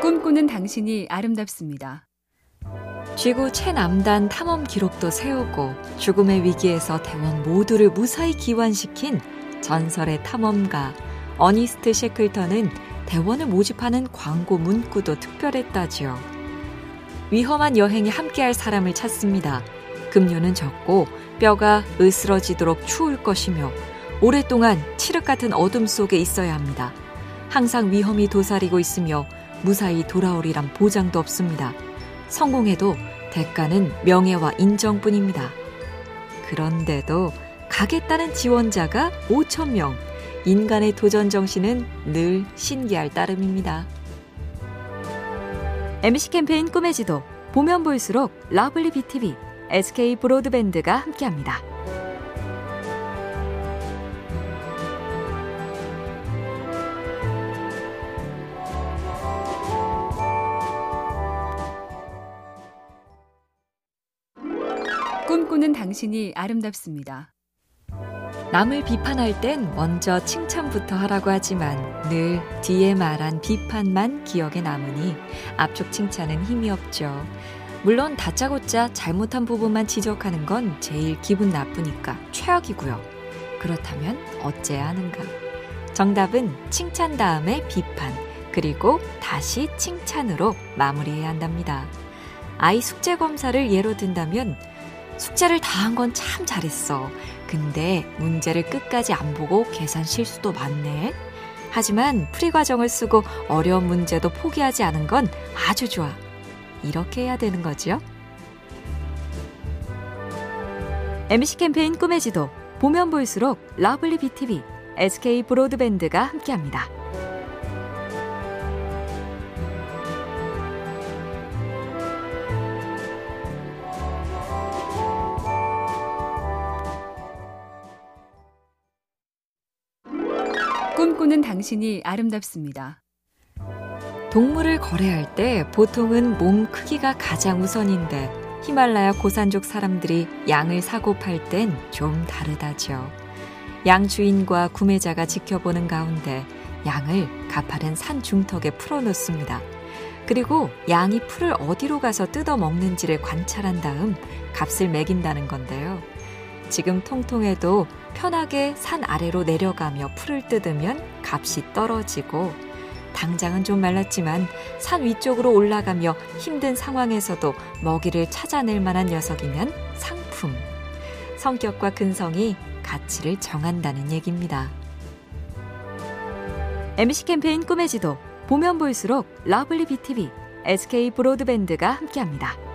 꿈꾸는 당신이 아름답습니다. 쥐구 최남단 탐험 기록도 세우고 죽음의 위기에서 대원 모두를 무사히 기환시킨 전설의 탐험가 어니스트 셰클턴은 대원을 모집하는 광고 문구도 특별했다지요. 위험한 여행에 함께할 사람을 찾습니다. 급료는 적고 뼈가 으스러지도록 추울 것이며 오랫동안 칠흑 같은 어둠 속에 있어야 합니다. 항상 위험이 도사리고 있으며 무사히 돌아오리란 보장도 없습니다. 성공해도 대가는 명예와 인정뿐입니다. 그런데도 가겠다는 지원자가 5천 명. 인간의 도전 정신은 늘 신기할 따름입니다. MBC 캠페인 꿈의 지도 보면 볼수록 lovely BTV, SK 브로드밴드가 함께합니다. 꿈꾸는 당신이 아름답습니다. 남을 비판할 땐 먼저 칭찬부터 하라고 하지만 늘 뒤에 말한 비판만 기억에 남으니 앞쪽 칭찬은 힘이 없죠. 물론 다짜고짜 잘못한 부분만 지적하는 건 제일 기분 나쁘니까 최악이고요. 그렇다면 어째야 하는가? 정답은 칭찬 다음에 비판, 그리고 다시 칭찬으로 마무리해야 한답니다. 아이 숙제 검사를 예로 든다면 숙제를 다 한 건 참 잘했어. 근데 문제를 끝까지 안 보고 계산 실수도 많네. 하지만 풀이 과정을 쓰고 어려운 문제도 포기하지 않은 건 아주 좋아. 이렇게 해야 되는 거지요. MBC 캠페인 꿈의 지도 보면 볼수록 lovely BTV, SK 브로드밴드가 함께합니다. 꿈꾸는 당신이 아름답습니다. 동물을 거래할 때 보통은 몸 크기가 가장 우선인데 히말라야 고산족 사람들이 양을 사고 팔 땐 좀 다르다죠. 양 주인과 구매자가 지켜보는 가운데 양을 가파른 산 중턱에 풀어놓습니다. 그리고 양이 풀을 어디로 가서 뜯어 먹는지를 관찰한 다음 값을 매긴다는 건데요. 지금 통통해도 편하게 산 아래로 내려가며 풀을 뜯으면 값이 떨어지고 당장은 좀 말랐지만 산 위쪽으로 올라가며 힘든 상황에서도 먹이를 찾아낼 만한 녀석이면 상품. 성격과 근성이 가치를 정한다는 얘기입니다. MBC 캠페인 꿈의 지도 보면 볼수록 lovely BTV, SK 브로드밴드가 함께합니다.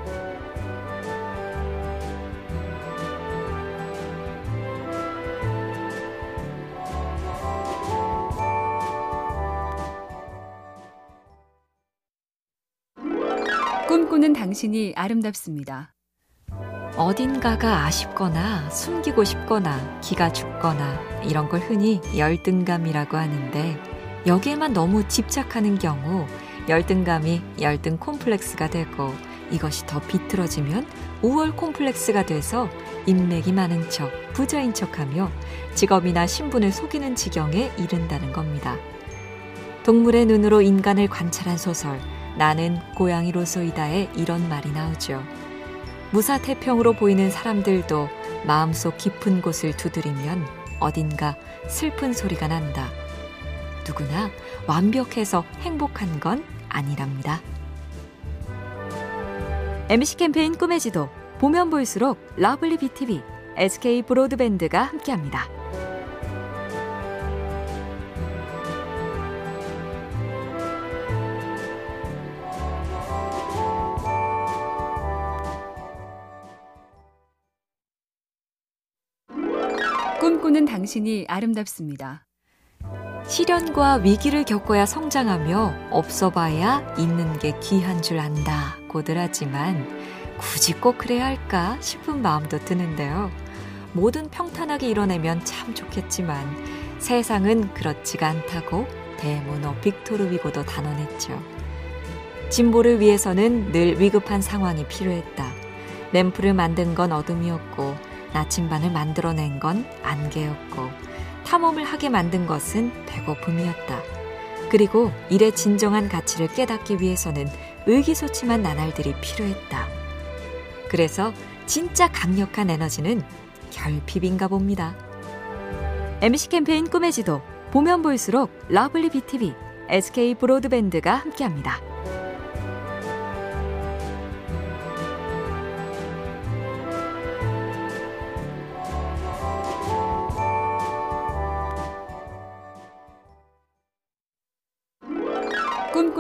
꿈꾸는 당신이 아름답습니다. 어딘가가 아쉽거나 숨기고 싶거나 기가 죽거나 이런 걸 흔히 열등감이라고 하는데 여기에만 너무 집착하는 경우 열등감이 열등 콤플렉스가 되고 이것이 더 비틀어지면 우월 콤플렉스가 돼서 인맥이 많은 척, 부자인 척하며 직업이나 신분을 속이는 지경에 이른다는 겁니다. 동물의 눈으로 인간을 관찰한 소설 나는 고양이로소이다에 이런 말이 나오죠. 무사태평으로 보이는 사람들도 마음속 깊은 곳을 두드리면 어딘가 슬픈 소리가 난다. 누구나 완벽해서 행복한 건 아니랍니다. MBC 캠페인 꿈의 지도 보면 볼수록 lovely BTV, SK 브로드밴드가 함께합니다. 꿈꾸는 당신이 아름답습니다. 시련과 위기를 겪어야 성장하며 없어봐야 있는 게 귀한 줄 안다고들 하지만 굳이 꼭 그래야 할까 싶은 마음도 드는데요. 모든 평탄하게 이뤄내면 참 좋겠지만 세상은 그렇지가 않다고 대문호 빅토르 위고도 단언했죠. 진보를 위해서는 늘 위급한 상황이 필요했다. 램프를 만든 건 어둠이었고 나침반을 만들어낸 건 안개였고 탐험을 하게 만든 것은 배고픔이었다. 그리고 일의 진정한 가치를 깨닫기 위해서는 의기소침한 나날들이 필요했다. 그래서 진짜 강력한 에너지는 결핍인가 봅니다. MBC 캠페인 꿈의 지도 보면 볼수록 lovely BTV, SK 브로드밴드가 함께합니다.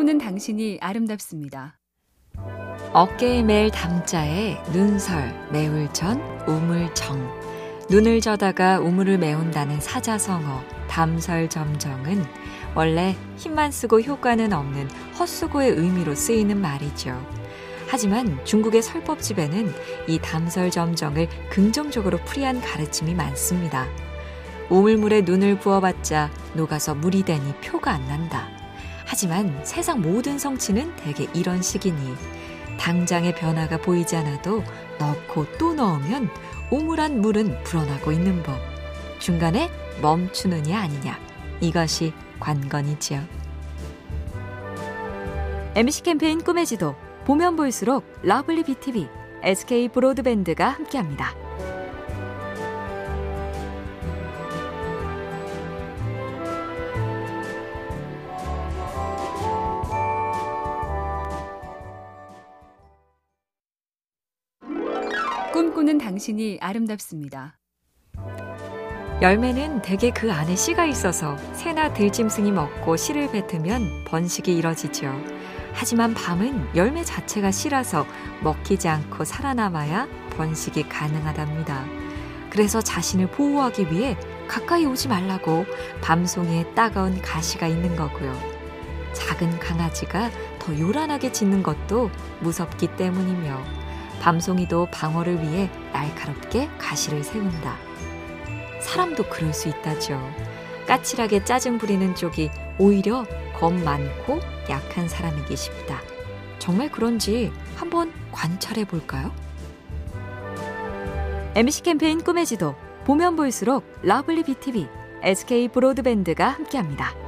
꿈꾸는 당신이 아름답습니다. 어깨에 맬 담자에 눈설, 매울전, 우물정. 눈을 저다가 우물을 메운다는 사자성어, 담설점정은 원래 힘만 쓰고 효과는 없는 헛수고의 의미로 쓰이는 말이죠. 하지만 중국의 설법집에는 이 담설점정을 긍정적으로 풀이한 가르침이 많습니다. 우물물에 눈을 부어봤자 녹아서 물이 되니 표가 안 난다. 하지만 세상 모든 성취는 대개 이런 식이니 당장의 변화가 보이지 않아도 넣고 또 넣으면 우물 안 물은 불어나고 있는 법. 중간에 멈추느냐 아니냐. 이것이 관건이지요. MBC 캠페인 꿈의 지도 보면 볼수록 lovely BTV, SK 브로드밴드가 함께합니다. 꿈꾸는 당신이 아름답습니다. 열매는 대개 그 안에 씨가 있어서 새나 들짐승이 먹고 씨를 뱉으면 번식이 이뤄지죠. 하지만 밤은 열매 자체가 씨라서 먹히지 않고 살아남아야 번식이 가능하답니다. 그래서 자신을 보호하기 위해 가까이 오지 말라고 밤송이에 따가운 가시가 있는 거고요. 작은 강아지가 더 요란하게 짖는 것도 무섭기 때문이며 밤송이도 방어를 위해 날카롭게 가시를 세운다. 사람도 그럴 수 있다죠. 까칠하게 짜증 부리는 쪽이 오히려 겁 많고 약한 사람이기 쉽다. 정말 그런지 한번 관찰해 볼까요? MBC 캠페인 꿈의 지도 보면 볼수록 lovely BTV, SK 브로드밴드가 함께합니다.